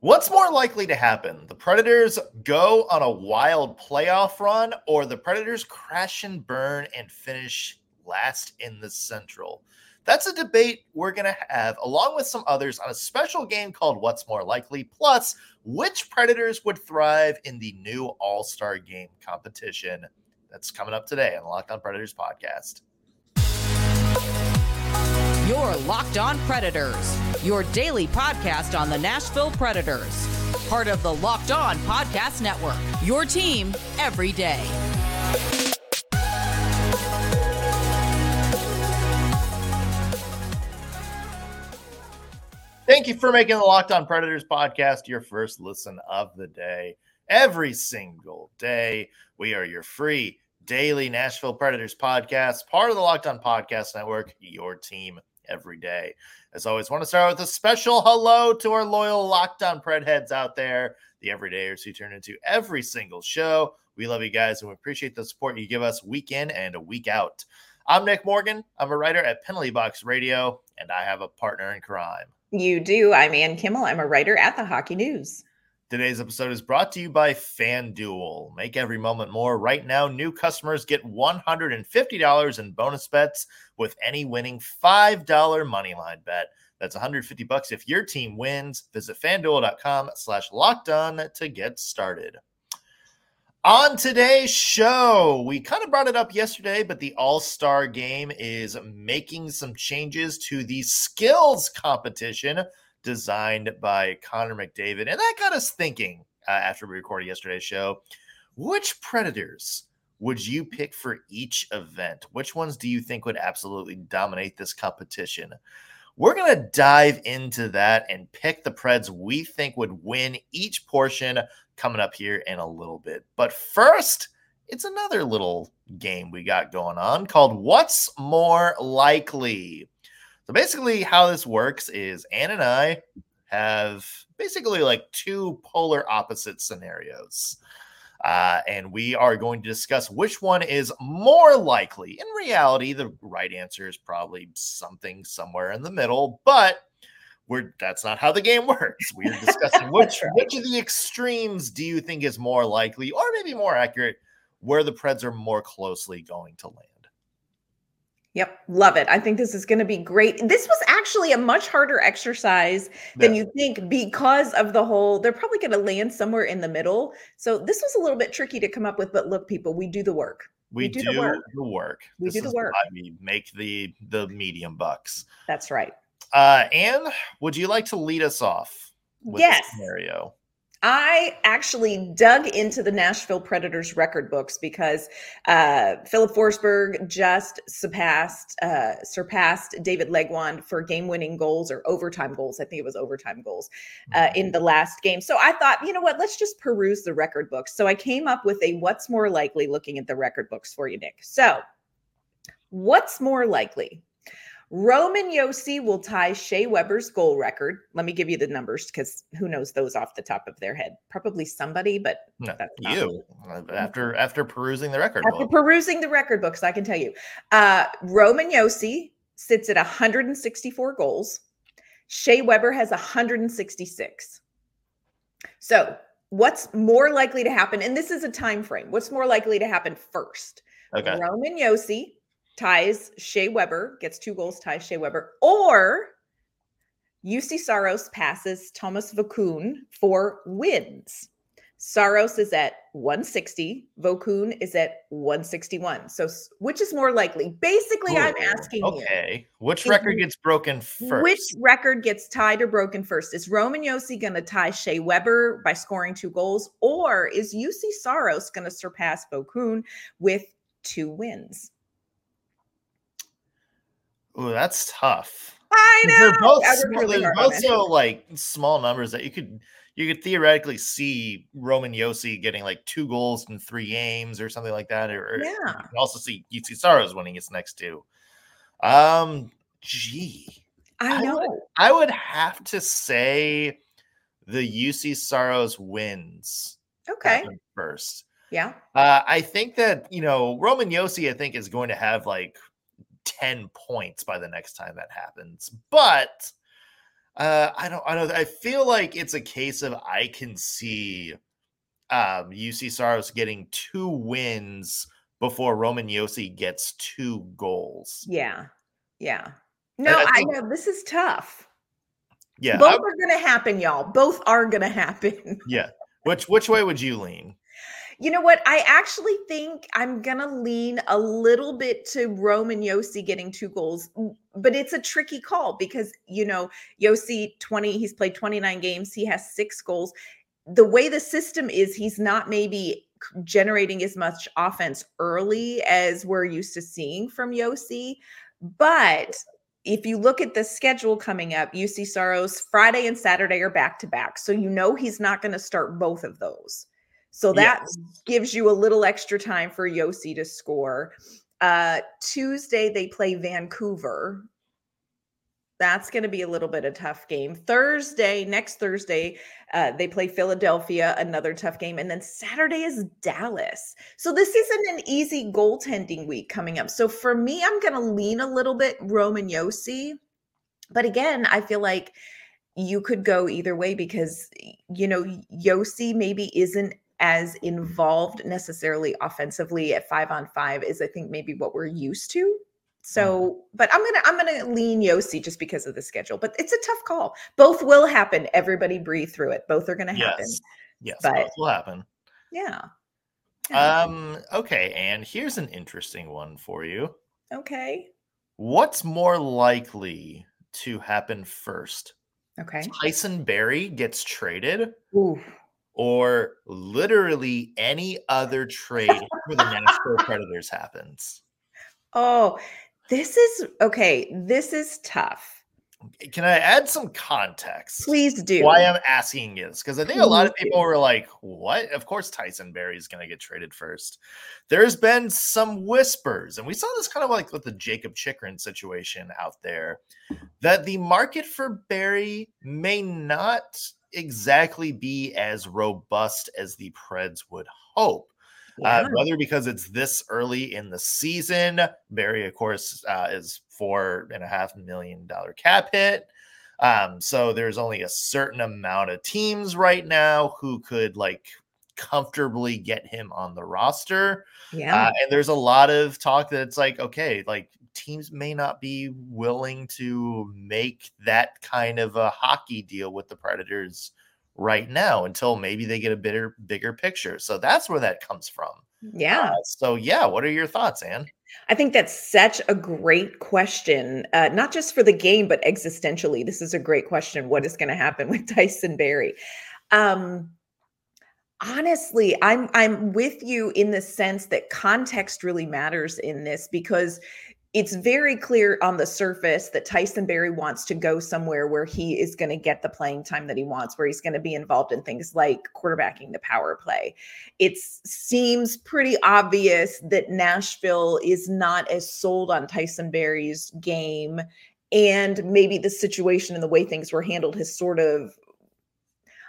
What's more likely to happen? The Predators go on a wild playoff run, or the Predators crash and burn and finish last in the Central? That's a debate we're going to have, along with some others, on a special game called What's More Likely, plus which Predators would thrive in the new All Star Game competition. That's coming up today on the Locked On Predators podcast. Your Locked On Predators, your daily podcast on the Nashville Predators. Part of the Locked On Podcast Network, your team every day. Thank you for making the Locked On Predators podcast your first listen of the day. Every single day, we are your free daily Nashville Predators podcast, part of the Locked On Podcast Network, your team every day. As always, want to start with a special hello to our loyal Locked On Pred heads out there, the everydayers who turn into every single show. We love you guys and we appreciate the support you give us week in and a week out. I'm Nick Morgan. I'm a writer at Penalty Box Radio, and I have a partner in crime. You do. I'm Ann Kimmel. I'm a writer at the Hockey News. Today's episode is brought to you by FanDuel. Make every moment more. Right now, new customers get $150 in bonus bets with any winning $5 moneyline bet. That's 150 bucks if your team wins. Visit fanduel.com slash locked on to get started. On today's show, we kind of brought it up yesterday, but the All Star game is making some changes to the skills competition designed by Connor McDavid. And that got us thinking uh, after we recorded yesterday's show which Predators would you pick for each event? Which ones do you think would absolutely dominate this competition? We're going to dive into that and pick the Preds we think would win each portion coming up here in a little bit. But first, it's another little game we got going on called What's More Likely? So basically, how this works is Ann and I have basically like two polar opposite scenarios. Uh, and we are going to discuss which one is more likely. In reality, the right answer is probably something somewhere in the middle, but we're that's not how the game works. We're discussing which which of the extremes do you think is more likely, or maybe more accurate, where the Preds are more closely going to land. Yep, love it. I think this is going to be great. This was actually a much harder exercise than yeah. you think because of the whole, they're probably going to land somewhere in the middle. So this was a little bit tricky to come up with, but look, people, we do the work. We, we do, do, the work. The work. We this do the work. we make the the medium bucks. That's right. Uh, Ann, would you like to lead us off? yes. scenario. I actually dug into the Nashville Predators record books because uh, Filip Forsberg just surpassed uh, surpassed David Legwand for game-winning goals or overtime goals. I think it was overtime goals uh, in the last game. So I thought, you know what? Let's just peruse the record books. So I came up with a what's more likely looking at the record books for you, Nick. So what's more likely? Roman Josi will tie Shea Weber's goal record. Let me give you the numbers because who knows those off the top of their head? Probably somebody, but no, you after after perusing the record after book. perusing the record books, I can tell you. Uh, Roman Josi sits at 164 goals. Shea Weber has 166. So, what's more likely to happen? And this is a time frame. What's more likely to happen first? Okay. Roman Josi ties Shea Weber, gets two goals, ties Shea Weber, or Juuse Saros passes Tomas Vokoun for wins. Saros is at 160, Vokoun is at 161. So which is more likely? Basically, Ooh, I'm asking okay. you. Okay. Which record gets broken first? Which record gets tied or broken first? Is Roman Josi going to tie Shea Weber by scoring two goals? Or is Juuse Saros going to surpass Vokoun with two wins? Ooh, that's tough. I know. They're both, really they're both so like small numbers that you could you could theoretically see Roman Josi getting like two goals in three games or something like that. Or yeah. you can also see Juuse Saros winning its next two. Um, gee, I know. I would, I would have to say the Juuse Saros wins. Okay. First. Yeah. Uh, I think that you know Roman Josi, I think, is going to have like 10 points by the next time that happens. But Uh, I don't. I don't. I feel like it's a case of I can see um, Juuse Saros getting two wins before Roman Josi gets two goals. Yeah, yeah. No, I, think, I know this is tough. Yeah, both I, are going to happen, y'all. Both are going to happen. Yeah. Which which way would you lean? You know what? I actually think I'm going to lean a little bit to Roman Josi getting two goals, but it's a tricky call because, you know, Josi 20, he's played 29 games, he has six goals. The way the system is, he's not maybe generating as much offense early as we're used to seeing from Josi. But if you look at the schedule coming up, Juuse Saros Friday and Saturday are back to back. So you know he's not going to start both of those. So that yes. gives you a little extra time for Josi to score. Uh, Tuesday, they play Vancouver. That's going to be a little bit of tough game. Thursday, next Thursday, uh, they play Philadelphia, another tough game. And then Saturday is Dallas. So this isn't an easy goaltending week coming up. So for me, I'm going to lean a little bit Roman Josi. But again, I feel like you could go either way because, you know, Josi maybe isn't as involved necessarily offensively at five on five is I think maybe what we're used to. Mm-hmm. So, but I'm gonna I'm gonna lean Josi just because of the schedule. But it's a tough call. Both will happen. Everybody breathe through it. Both are gonna happen. Yes, yes but, both will happen. Yeah. Um. Okay. And here's an interesting one for you. Okay. What's more likely to happen first? Okay. Tyson Barrie gets traded. Ooh or literally any other trade for the Nashville Predators happens? Oh, this is okay. This is tough. Can I add some context? Please do. Why I'm asking this because I think a lot of people were like, "What? Of course, Tyson Barrie is going to get traded first. There's been some whispers, and we saw this kind of like with the Jakob Chychrun situation out there, that the market for Barrie may not exactly be as robust as the Preds would hope. Uh, yeah. Uh, whether because it's this early in the season, Barrie, of course, uh, is four and a half million dollar cap hit. Um, so there's only a certain amount of teams right now who could like comfortably get him on the roster. Yeah. Uh, and there's a lot of talk that it's like, okay, like teams may not be willing to make that kind of a hockey deal with the Predators right now until maybe they get a bigger bigger picture. So that's where that comes from. Yeah. Uh, so yeah, what are your thoughts, Ann? I think that's such a great question, uh, not just for the game, but existentially. This is a great question. What is going to happen with Tyson Barrie? Um, honestly, I'm I'm with you in the sense that context really matters in this because it's very clear on the surface that Tyson Barrie wants to go somewhere where he is going to get the playing time that he wants, where he's going to be involved in things like quarterbacking the power play. It seems pretty obvious that Nashville is not as sold on Tyson Barrie's game. And maybe the situation and the way things were handled has sort of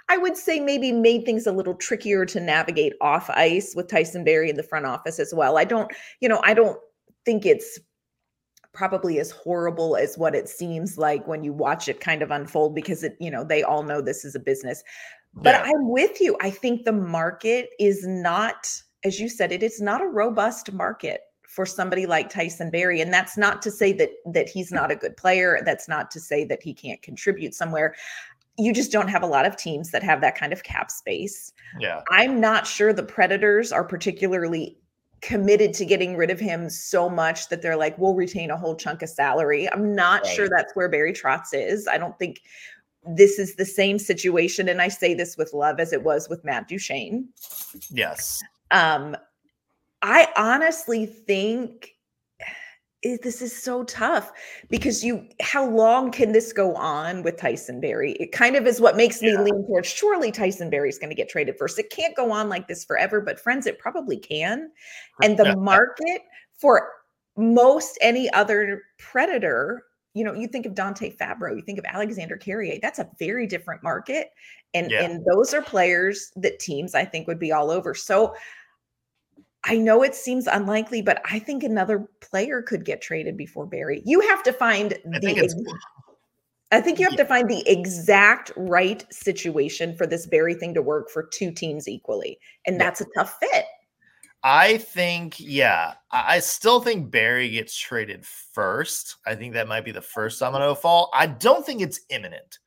I would say maybe made things a little trickier to navigate off ice with Tyson Barrie in the front office as well. I don't, you know, I don't think it's probably as horrible as what it seems like when you watch it kind of unfold because it you know they all know this is a business but yeah. i'm with you i think the market is not as you said it is not a robust market for somebody like Tyson Barrie and that's not to say that that he's not a good player that's not to say that he can't contribute somewhere you just don't have a lot of teams that have that kind of cap space. Yeah. I'm not sure the Predators are particularly committed to getting rid of him so much that they're like, we'll retain a whole chunk of salary. I'm not right. sure that's where Barry Trotz is. I don't think this is the same situation. And I say this with love as it was with Matt Duchene. Yes. Um, I honestly think it, this is so tough because you how long can this go on with Tyson Barrie? It kind of is what makes me lean towards surely Tyson Barrie is going to get traded first. It can't go on like this forever, but friends, it probably can. And the market for most any other predator, you know, you think of Dante Fabbro, you think of Alexander Carrier, that's a very different market. And yeah. and those are players that teams I think would be all over. So I know it seems unlikely, but I think another player could get traded before Barrie. You have to find I the. I think you have to find the exact right situation for this Barrie thing to work for two teams equally. And yeah. that's a tough fit. I think, yeah, I still think Barrie gets traded first. I think that might be the first domino fall. I don't think it's imminent.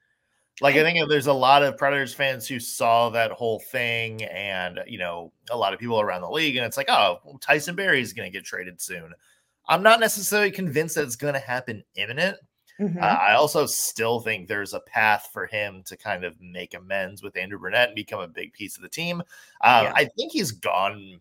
Like I think there's a lot of Predators fans who saw that whole thing, and you know, a lot of people around the league, and it's like, oh, Tyson Barrie is going to get traded soon. I'm not necessarily convinced that it's going to happen imminent. Mm-hmm. Uh, I also still think there's a path for him to kind of make amends with Andrew Brunette and become a big piece of the team. Um, yeah. I think he's gone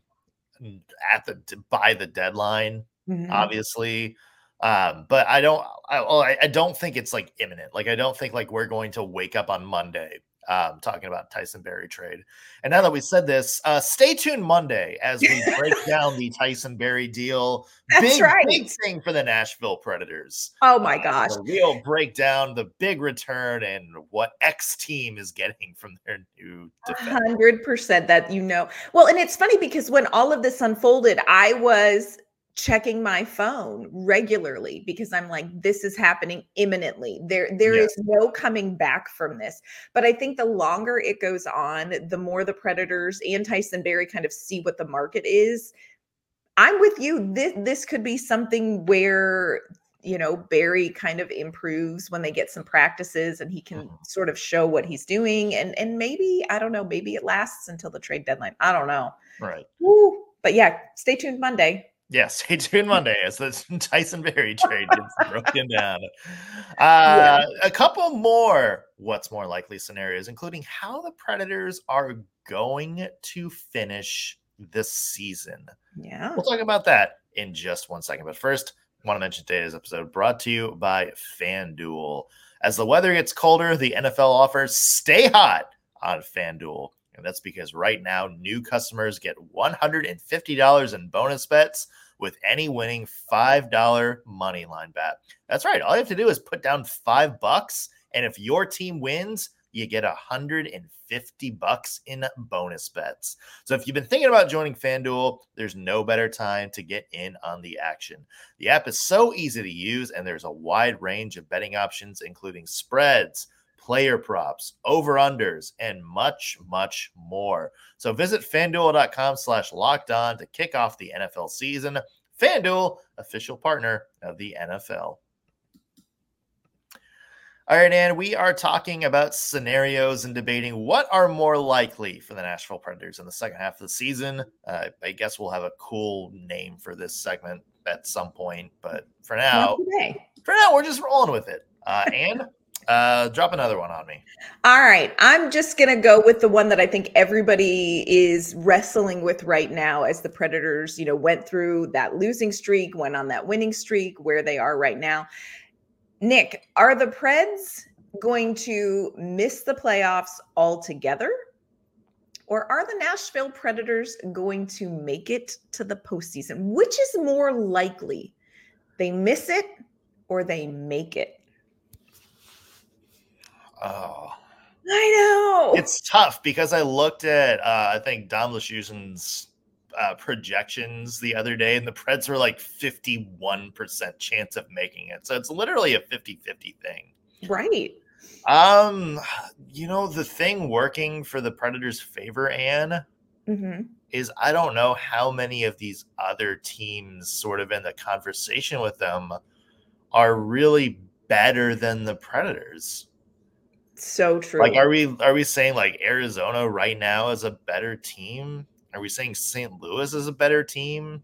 at the by the deadline, mm-hmm. obviously. Um, but I don't, I, I don't think it's like imminent. Like I don't think like we're going to wake up on Monday um, talking about Tyson Barrie trade. And now that we said this, uh, stay tuned Monday as we break down the Tyson Barrie deal. That's big, right. big thing for the Nashville Predators. Oh my uh, gosh. We'll break down the big return and what X team is getting from their new hundred percent that you know. Well, and it's funny because when all of this unfolded, I was checking my phone regularly because I'm like, this is happening imminently. There, there yeah. is no coming back from this. But I think the longer it goes on, the more the predators and Tyson Barrie kind of see what the market is. I'm with you. This this could be something where you know Barrie kind of improves when they get some practices and he can mm-hmm. sort of show what he's doing and and maybe I don't know maybe it lasts until the trade deadline I don't know right Woo. but yeah stay tuned Monday Yes, stay tuned Monday as the Tyson Barrie trade gets broken down. Uh, yeah. A couple more what's more likely scenarios, including how the Predators are going to finish this season. Yeah. We'll talk about that in just one second. But first, I want to mention today's episode brought to you by FanDuel. As the weather gets colder, the NFL offers stay hot on FanDuel. And that's because right now, new customers get $150 in bonus bets with any winning $5 money line bet. That's right. All you have to do is put down five bucks. And if your team wins, you get 150 bucks in bonus bets. So if you've been thinking about joining FanDuel, there's no better time to get in on the action. The app is so easy to use and there's a wide range of betting options including spreads, player props, over unders, and much, much more. So visit fanduel.com slash locked on to kick off the NFL season. FanDuel, official partner of the NFL. All right, and we are talking about scenarios and debating what are more likely for the Nashville Predators in the second half of the season. Uh, I guess we'll have a cool name for this segment at some point, but for now, for now, we're just rolling with it. Uh, and uh, drop another one on me. All right. I'm just going to go with the one that I think everybody is wrestling with right now as the Predators, you know, went through that losing streak, went on that winning streak, where they are right now. Nick, are the Preds going to miss the playoffs altogether? Or are the Nashville Predators going to make it to the postseason? Which is more likely? They miss it or they make it? Oh, I know it's tough because I looked at uh, I think Dom Luszczyszyn's uh, projections the other day, and the Preds were like fifty one percent chance of making it. So it's literally a 50-50 thing, right? Um, you know the thing working for the Predators' favor, Ann. Mm-hmm. Is I don't know how many of these other teams, sort of in the conversation with them, are really better than the Predators. So true. Like, are we are we saying like Arizona right now is a better team? Are we saying St. Louis is a better team?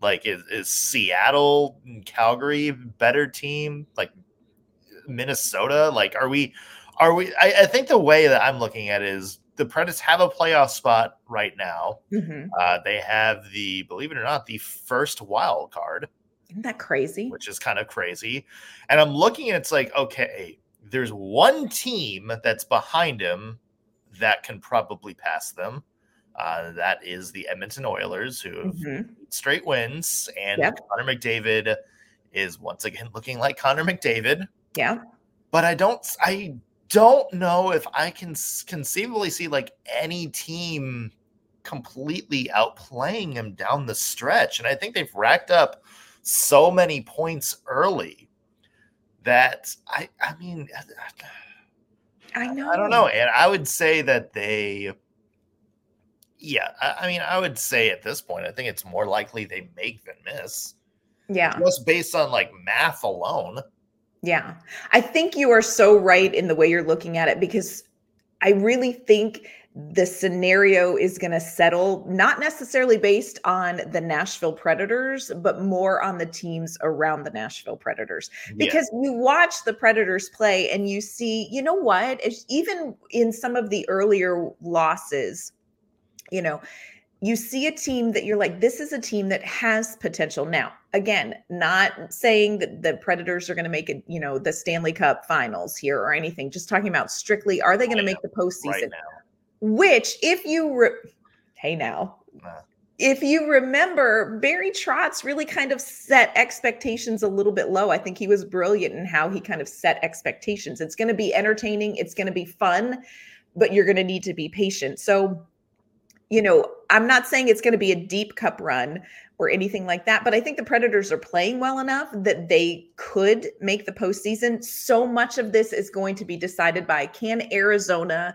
Like, is, is Seattle and Calgary better team? Like Minnesota? Like, are we are we I, I, think the way that I'm looking at it is the Predators have a playoff spot right now. Mm-hmm. Uh, they have the, believe it or not, the first wild card. Isn't that crazy? Which is kind of crazy. And I'm looking and it's like, okay, there's one team that's behind him that can probably pass them. Uh, that is the Edmonton Oilers, who have mm-hmm. straight wins, and yep. Connor McDavid is once again looking like Connor McDavid. Yeah, but I don't, I don't know if I can conceivably see like any team completely outplaying him down the stretch, and I think they've racked up so many points early that I I mean I know. I don't know, and I would say that they yeah, I, I mean I would say at this point I think it's more likely they make than miss. Yeah. Just based on like math alone. Yeah. I think you are so right in the way you're looking at it because I really think the scenario is going to settle not necessarily based on the Nashville Predators, but more on the teams around the Nashville Predators. Because yeah. you watch the Predators play and you see, you know what, even in some of the earlier losses, you know, you see a team that you're like, this is a team that has potential. Now, again, not saying that the Predators are going to make it, you know, the Stanley Cup finals here or anything, just talking about strictly, are they going to make the postseason? Right Which, if you, re- hey, now, if you remember, Barry Trotz really kind of set expectations a little bit low. I think he was brilliant in how he kind of set expectations. It's going to be entertaining, it's going to be fun, but you're going to need to be patient. So, you know, I'm not saying it's going to be a deep cup run or anything like that, but I think the Predators are playing well enough that they could make the postseason. So much of this is going to be decided by can Arizona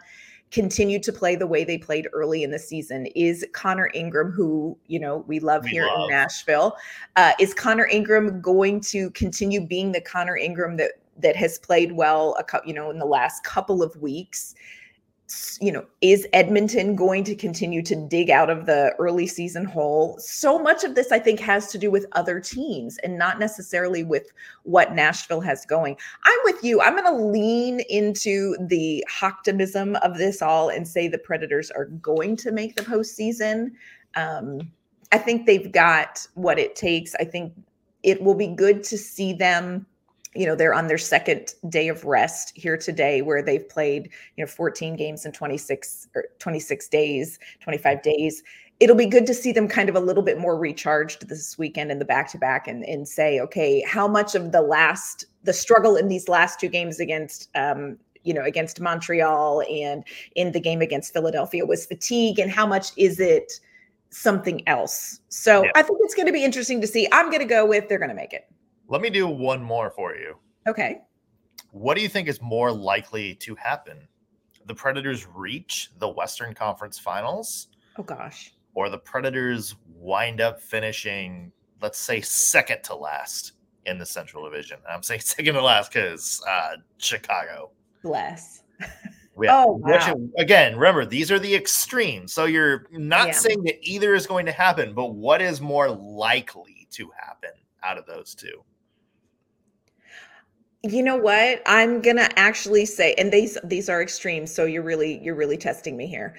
continue to play the way they played early in the season? Is Connor Ingram, who, you know, we love we here love. in Nashville, uh, is Connor Ingram going to continue being the Connor Ingram that that has played well a couple, you know, in the last couple of weeks? You know, is Edmonton going to continue to dig out of the early season hole? So much of this, I think, has to do with other teams and not necessarily with what Nashville has going. I'm with you. I'm going to lean into the optimism of this all and say the Predators are going to make the postseason. Um, I think they've got what it takes. I think it will be good to see them you know they're on their second day of rest here today where they've played you know 14 games in 26 or 26 days 25 days. It'll be good to see them kind of a little bit more recharged this weekend in the back to back and and say okay how much of the last the struggle in these last two games against um you know against Montreal and in the game against Philadelphia was fatigue and how much is it something else? So yeah. I think it's going to be interesting to see. I'm going to go with they're going to make it let me do one more for you. Okay. What do you think is more likely to happen? The Predators reach the Western Conference Finals? Oh gosh. Or the Predators wind up finishing, let's say, second to last in the Central Division. I'm saying second to last because uh, Chicago. Bless. Yeah. Oh, wow. Which, again, remember, these are the extremes. So you're not yeah. saying that either is going to happen, but what is more likely to happen out of those two? You know what? I'm gonna actually say, and these these are extremes, so you're really you're really testing me here.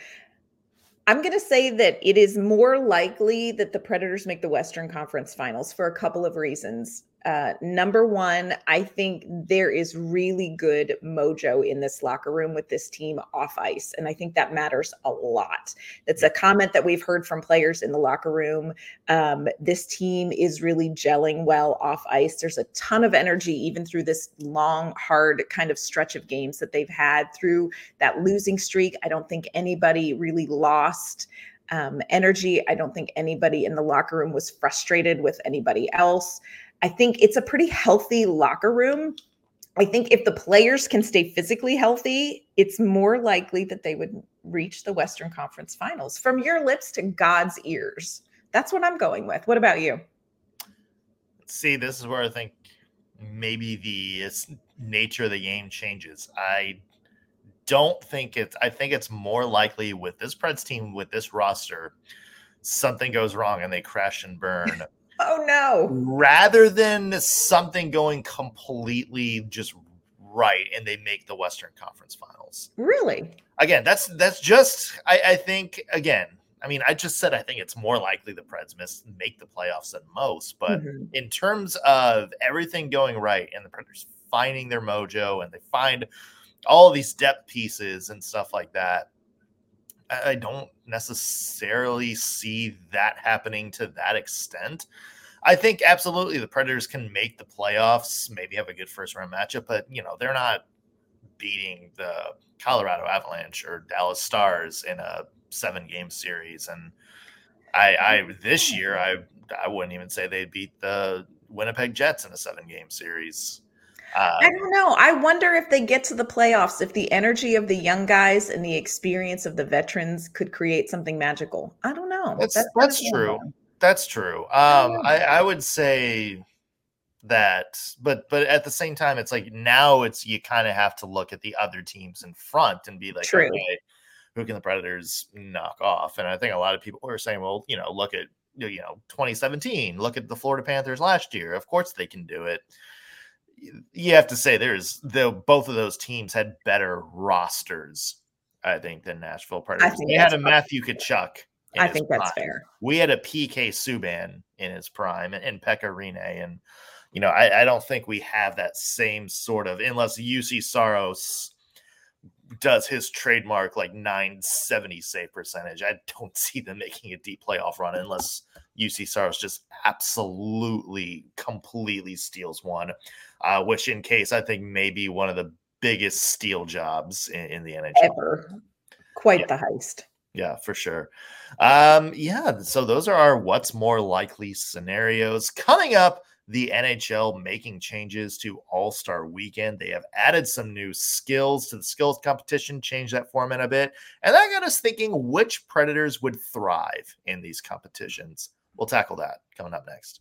I'm to say that it is more likely that the Predators make the Western Conference Finals for a couple of reasons. Uh, number one, I think there is really good mojo in this locker room with this team off ice. And I think that matters a lot. It's a comment that we've heard from players in the locker room. Um, this team is really gelling well off ice. There's a ton of energy, even through this long, hard kind of stretch of games that they've had through that losing streak. I don't think anybody really lost. Um, energy. I don't think anybody in the locker room was frustrated with anybody else. I think it's a pretty healthy locker room. I think if the players can stay physically healthy, it's more likely that they would reach the Western Conference Finals. From your lips to God's ears. That's what I'm going with. What about you? See, this is where I think maybe the nature of the game changes. I don't think it's I think it's more likely with this Preds team with this roster something goes wrong and they crash and burn Oh no. Rather than something going completely just right and they make the Western Conference Finals. Really? Again, that's that's just I, I think again, I mean, I just said I think it's more likely the Preds miss make the playoffs than most, but mm-hmm. in terms of everything going right and the Predators finding their mojo and they find all these depth pieces and stuff like that, I don't necessarily see that happening to that extent. I think absolutely the Predators can make the playoffs, maybe have a good first round matchup, but you know, they're not beating the Colorado Avalanche or Dallas Stars in a seven game series. And I, I this year I I wouldn't even say they beat the Winnipeg Jets in a seven game series. Uh, I don't know. I wonder if they get to the playoffs, if the energy of the young guys and the experience of the veterans could create something magical. I don't know. That's that's, that's true. That's true. Um, I, I would say that but but at the same time it's like now it's you kind of have to look at the other teams in front and be like True. okay who can the predators knock off and i think a lot of people are saying well you know look at you know 2017 look at the florida panthers last year of course they can do it you have to say there's though both of those teams had better rosters i think than nashville predators. they had a matthew tkachuk i think that's fair. We had a pk subban in his prime and, and pekka rinne. And you know, I, I don't think we have that same sort of unless Juuse Saros does his trademark like 970 save percentage. I don't see them making a deep playoff run unless Juuse Saros just absolutely completely steals one. Uh, which in case I think may be one of the biggest steal jobs in, in the NHL. Ever. Quite yeah. the heist. Yeah, for sure. Um, yeah, so those are our what's more likely scenarios. Coming up, the NHL making changes to All Star Weekend. They have added some new skills to the skills competition, changed that format a bit. And that got us thinking which Predators would thrive in these competitions. We'll tackle that coming up next.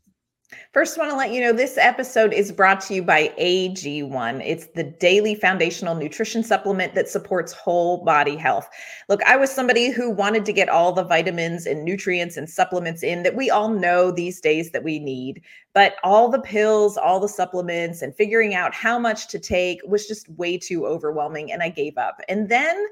First, I want to let you know this episode is brought to you by AG1. It's the daily foundational nutrition supplement that supports whole body health. Look, I was somebody who wanted to get all the vitamins and nutrients and supplements in that we all know these days that we need. But all the pills, all the supplements, and figuring out how much to take was just way too overwhelming. And I gave up. And then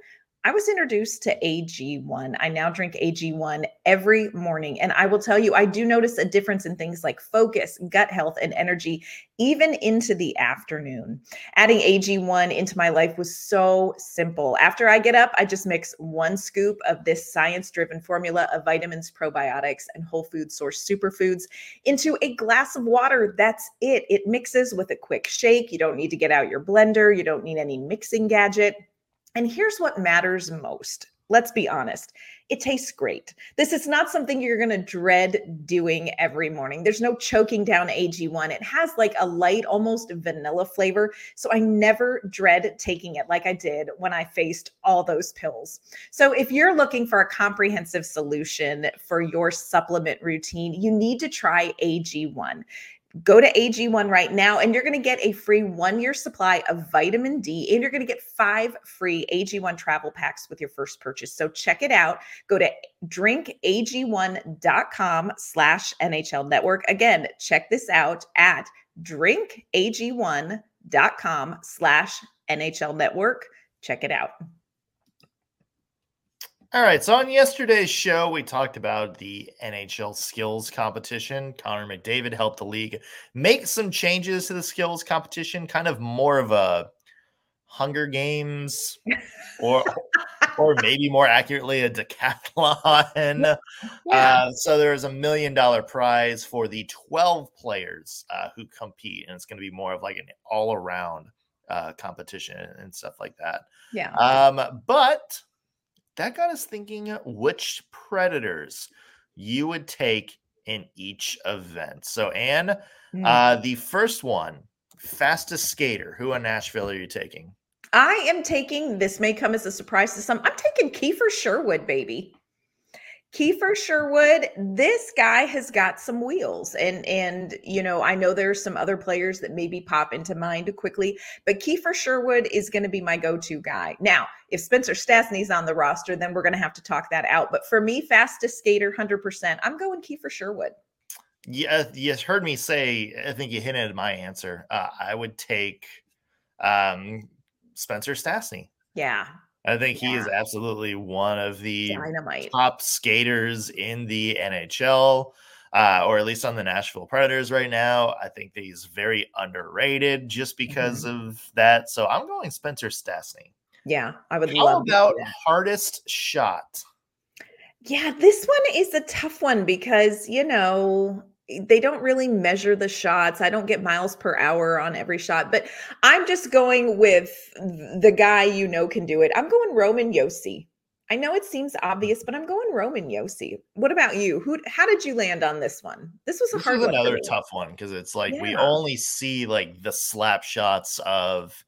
I was introduced to AG1. I now drink AG1 every morning. And I will tell you, I do notice a difference in things like focus, gut health, and energy, even into the afternoon. Adding AG1 into my life was so simple. After I get up, I just mix one scoop of this science driven formula of vitamins, probiotics, and whole food source superfoods into a glass of water. That's it. It mixes with a quick shake. You don't need to get out your blender, you don't need any mixing gadget. And here's what matters most. Let's be honest. It tastes great. This is not something you're going to dread doing every morning. There's no choking down AG1. It has like a light, almost vanilla flavor. So I never dread taking it like I did when I faced all those pills. So if you're looking for a comprehensive solution for your supplement routine, you need to try AG1 go to AG1 right now and you're going to get a free one year supply of vitamin D and you're going to get five free AG1 travel packs with your first purchase. So check it out. Go to drinkag1.com slash NHL network. Again, check this out at drinkag1.com slash NHL network. Check it out. All right. So on yesterday's show, we talked about the NHL skills competition. Connor McDavid helped the league make some changes to the skills competition, kind of more of a Hunger Games, or or maybe more accurately, a decathlon. Yeah. Uh, so there is a million dollar prize for the 12 players uh, who compete, and it's going to be more of like an all around uh, competition and stuff like that. Yeah. Um, but that got us thinking which predators you would take in each event. So, Ann, mm. uh, the first one, fastest skater. Who in Nashville are you taking? I am taking. This may come as a surprise to some. I'm taking Kiefer Sherwood, baby. Kiefer Sherwood, this guy has got some wheels. And and you know, I know there's some other players that maybe pop into mind quickly, but Kiefer Sherwood is going to be my go-to guy. Now, if Spencer Stastney's on the roster, then we're going to have to talk that out. But for me, fastest skater, 100%, I'm going Kiefer Sherwood. Yeah, you heard me say, I think you hinted at my answer. Uh, I would take um, Spencer Stastney. Yeah, I think yeah. he is absolutely one of the Dynamite. top skaters in the NHL, uh, or at least on the Nashville Predators right now. I think that he's very underrated just because mm-hmm. of that. So I'm going Spencer Stastney. Yeah, I would How love about hardest shot. Yeah, this one is a tough one because, you know, Eh, they don't really measure the shots. I don't get miles per hour on every shot, but I'm just going with the guy you know can do it. I'm going Roman Josi. I know it seems obvious, but I'm going Roman Josi. What about you? Who? How did you land on this one? This was a This hard was another tough one because it's like we only see like the slap shots of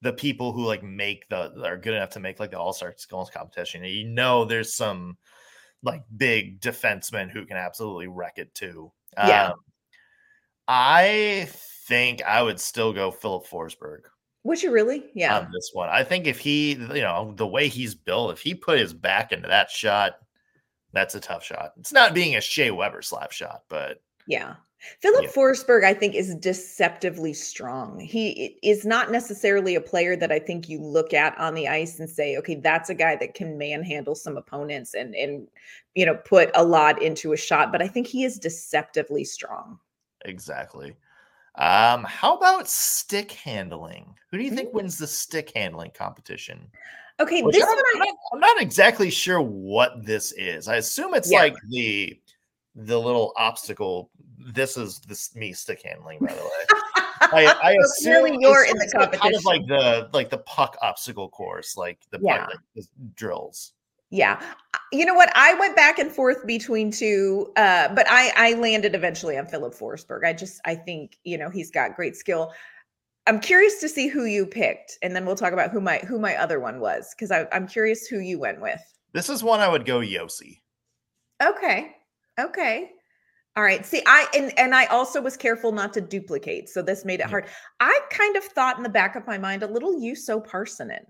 the people who like make the are good enough to make like the All Star skills competition. You know, there's some like big defensemen who can absolutely wreck it too. Yeah. Um, I think I would still go Filip Forsberg Would you really? Yeah. on this one. I think if he, you know, the way he's built, if he put his back into that shot, that's a tough shot. It's not being a Shea Weber slap shot, but Yeah. Filip Yeah. Forsberg, I think, is deceptively strong. He is not necessarily a player that I think you look at on the ice and say, okay, that's a guy that can manhandle some opponents and and you know put a lot into a shot. But I think he is deceptively strong. Exactly. Um, how about stick handling? Who do you think Mm. wins the stick handling competition? Okay, Which this I'm, one I'm not, I'm not exactly sure what this is. I assume it's Yeah. like the the little obstacle. This is this me stick handling, by the way. I, I assume really you're in the like kind of like the like the puck obstacle course, like the Yeah. like the drills. Yeah. You know what? I went back and forth between two, uh, but I I landed eventually on Filip Forsberg. I just I think, you know, he's got great skill. I'm curious to see who you picked, and then we'll talk about who my who my other one was because I'm curious who you went with. This is one I would go Josi. Okay. Okay. All right. See, I and and I also was careful not to duplicate, so this made it hard. I kind of thought in the back of my mind a little Juuso Parssinen.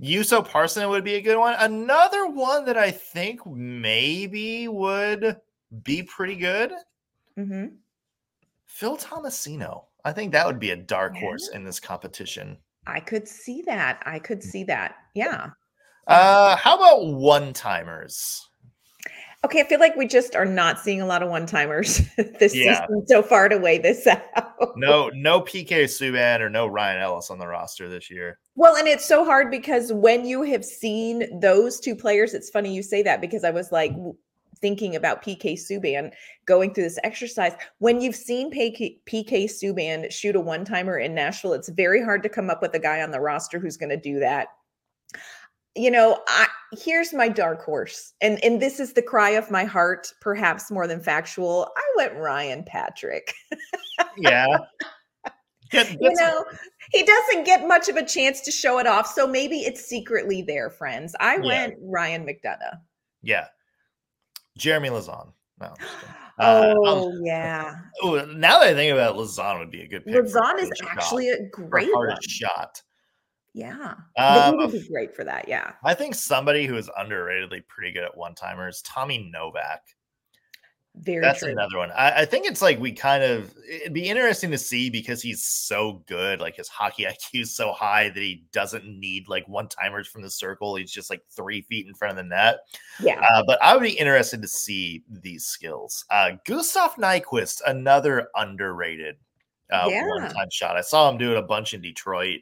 Juuso Parson would be a good one. Another one that I think maybe would be pretty good. hmm Phil Tomasino. I think that would be a dark Yeah. horse in this competition. I could see that. I could see that. Yeah. Uh, how about one timers? Okay, I feel like we just are not seeing a lot of one timers this Yeah. season so far to weigh this out. No, no PK Subban or no Ryan Ellis on the roster this year. Well, and it's so hard because when you have seen those two players, it's funny you say that because I was like thinking about PK Subban going through this exercise. When you've seen PK, PK Subban shoot a one timer in Nashville, it's very hard to come up with a guy on the roster who's going to do that. You know, I here's my dark horse, and and this is the cry of my heart, perhaps more than factual. I went Ryan Patrick. Yeah. Get- you know, he doesn't get much of a chance to show it off. So maybe it's secretly there, friends. I Yeah. went Ryan McDonagh. yeah. Jeremy Lauzon. No. I'm just kidding. Uh, oh, yeah. oh, now that I think about it, Lauzon would be a good pick. Lauzon is hardest shot- actually a great one. shot. Yeah. Um, would be great for that. Yeah. I think somebody who is underratedly pretty good at one timers, Tommy Novak. Very That's true. another one. I, I think it's like we kind of it'd be interesting to see because he's so good. Like his hockey IQ is so high that he doesn't need like one timers from the circle. He's just like three feet in front of the net. Yeah. Uh, but I would be interested to see these skills. Uh, Gustav Nyquist, another underrated uh, Yeah. one-time shot. I saw him do it a bunch in Detroit.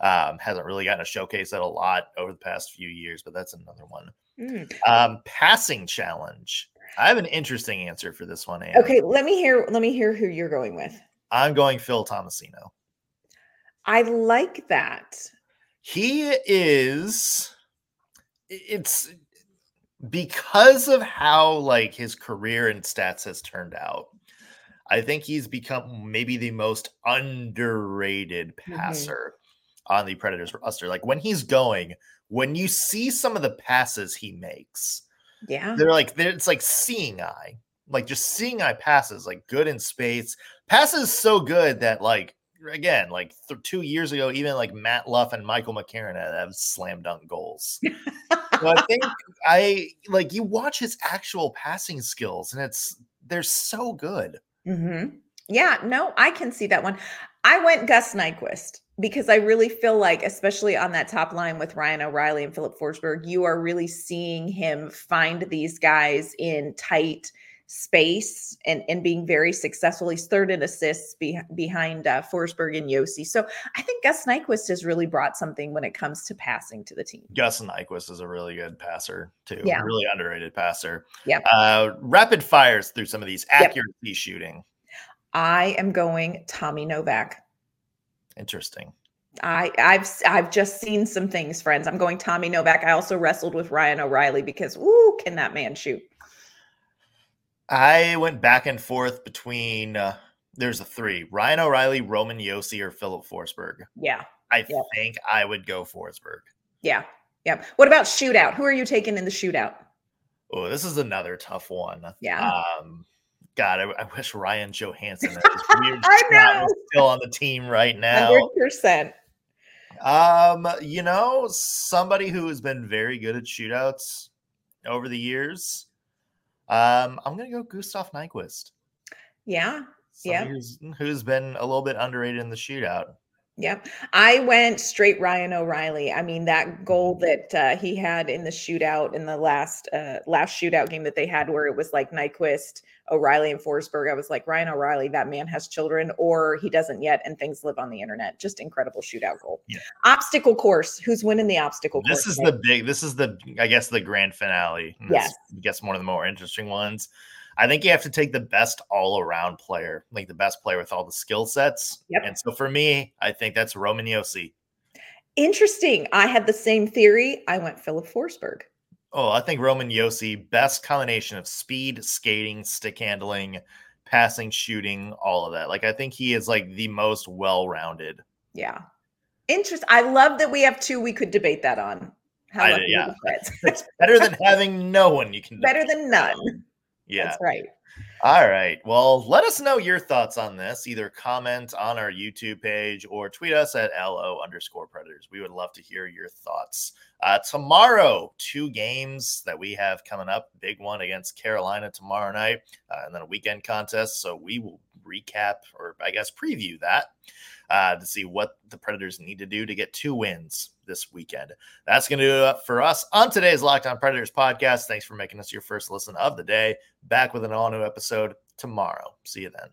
Um, hasn't really gotten a showcase at a lot over the past few years, but that's another one. Mm. Um, passing challenge. I have an interesting answer for this one. Okay. Let me hear. Let me hear who you're going with. I'm going Phil Tomasino. I like that. He is. It's because of how like his career and stats has turned out. I think he's become maybe the most underrated Mhm. passer on the Predators roster. Like when he's going, when you see some of the passes he makes, Yeah. they're like they're, it's like seeing eye like just seeing eye passes like good in space passes so good that like again like th- two years ago even like matt luff and michael mccarron had have slam dunk goals so i think i like you watch his actual passing skills and it's they're so good hmm Yeah, no, I can see that one. I went Gus Nyquist because I really feel like, especially on that top line with Ryan O'Reilly and Filip Forsberg, you are really seeing him find these guys in tight space and, and being very successful. He's third in assists be, behind uh, Forsberg and Josi. So I think Gus Nyquist has really brought something when it comes to passing to the team. gus nyquist is a really good passer too Yeah. really underrated passer Yep. uh rapid fires through some of these Yep. accuracy shooting I am going Tommy Novak. Interesting I, I've I've just seen some things, friends. I'm going Tommy Novak. I also wrestled with Ryan O'Reilly because, ooh, can that man shoot? I went back and forth between. Uh, there's a three: Ryan O'Reilly, Roman Josi, or Filip Forsberg. Yeah, I yeah. think I would go Forsberg. Yeah, yeah. What about shootout? Who are you taking in the shootout? Oh, this is another tough one. Yeah. Um, God, I, I wish Ryan Johansen weird I know. was still on the team right now. Hundred percent. Um, you know, somebody who has been very good at shootouts over the years. Um, I'm gonna go Gustav Nyquist. Yeah, yeah. Who's, who's been a little bit underrated in the shootout. Yep. I went straight Ryan O'Reilly. I mean, that goal mm-hmm. that uh, he had in the shootout in the last uh, last shootout game that they had where it was like Nyquist, O'Reilly, and Forsberg. I was like, Ryan O'Reilly, that man has children or he doesn't yet, and things live on the internet. Just incredible shootout goal. Yeah. Obstacle course. Who's winning the obstacle this course? This is the big, this is the, I guess, the grand finale. Yes. I guess one of the more interesting ones. I think you have to take the best all around player, like the best player with all the skill sets. Yep. And so for me, I think that's Roman Josi. Interesting. I had the same theory. I went Filip Forsberg. Oh, I think Roman Josi, best combination of speed, skating, stick handling, passing, shooting, all of that. Like I think he is like the most well-rounded. Yeah. Interest. I love that we have two we could debate that on. How I, yeah. it's better than having no one you can better than none. Yeah. That's right. All right. Well, let us know your thoughts on this. Either comment on our YouTube page or tweet us at LO underscore predators. We would love to hear your thoughts. Uh, tomorrow, two games that we have coming up. Big one against Carolina tomorrow night, uh, and then a weekend contest. So we will recap or I guess preview that uh, to see what the Predators need to do to get two wins this weekend. That's going to do it for us on today's Locked On Predators podcast. Thanks for making us your first listen of the day. Back with an all new episode tomorrow. See you then.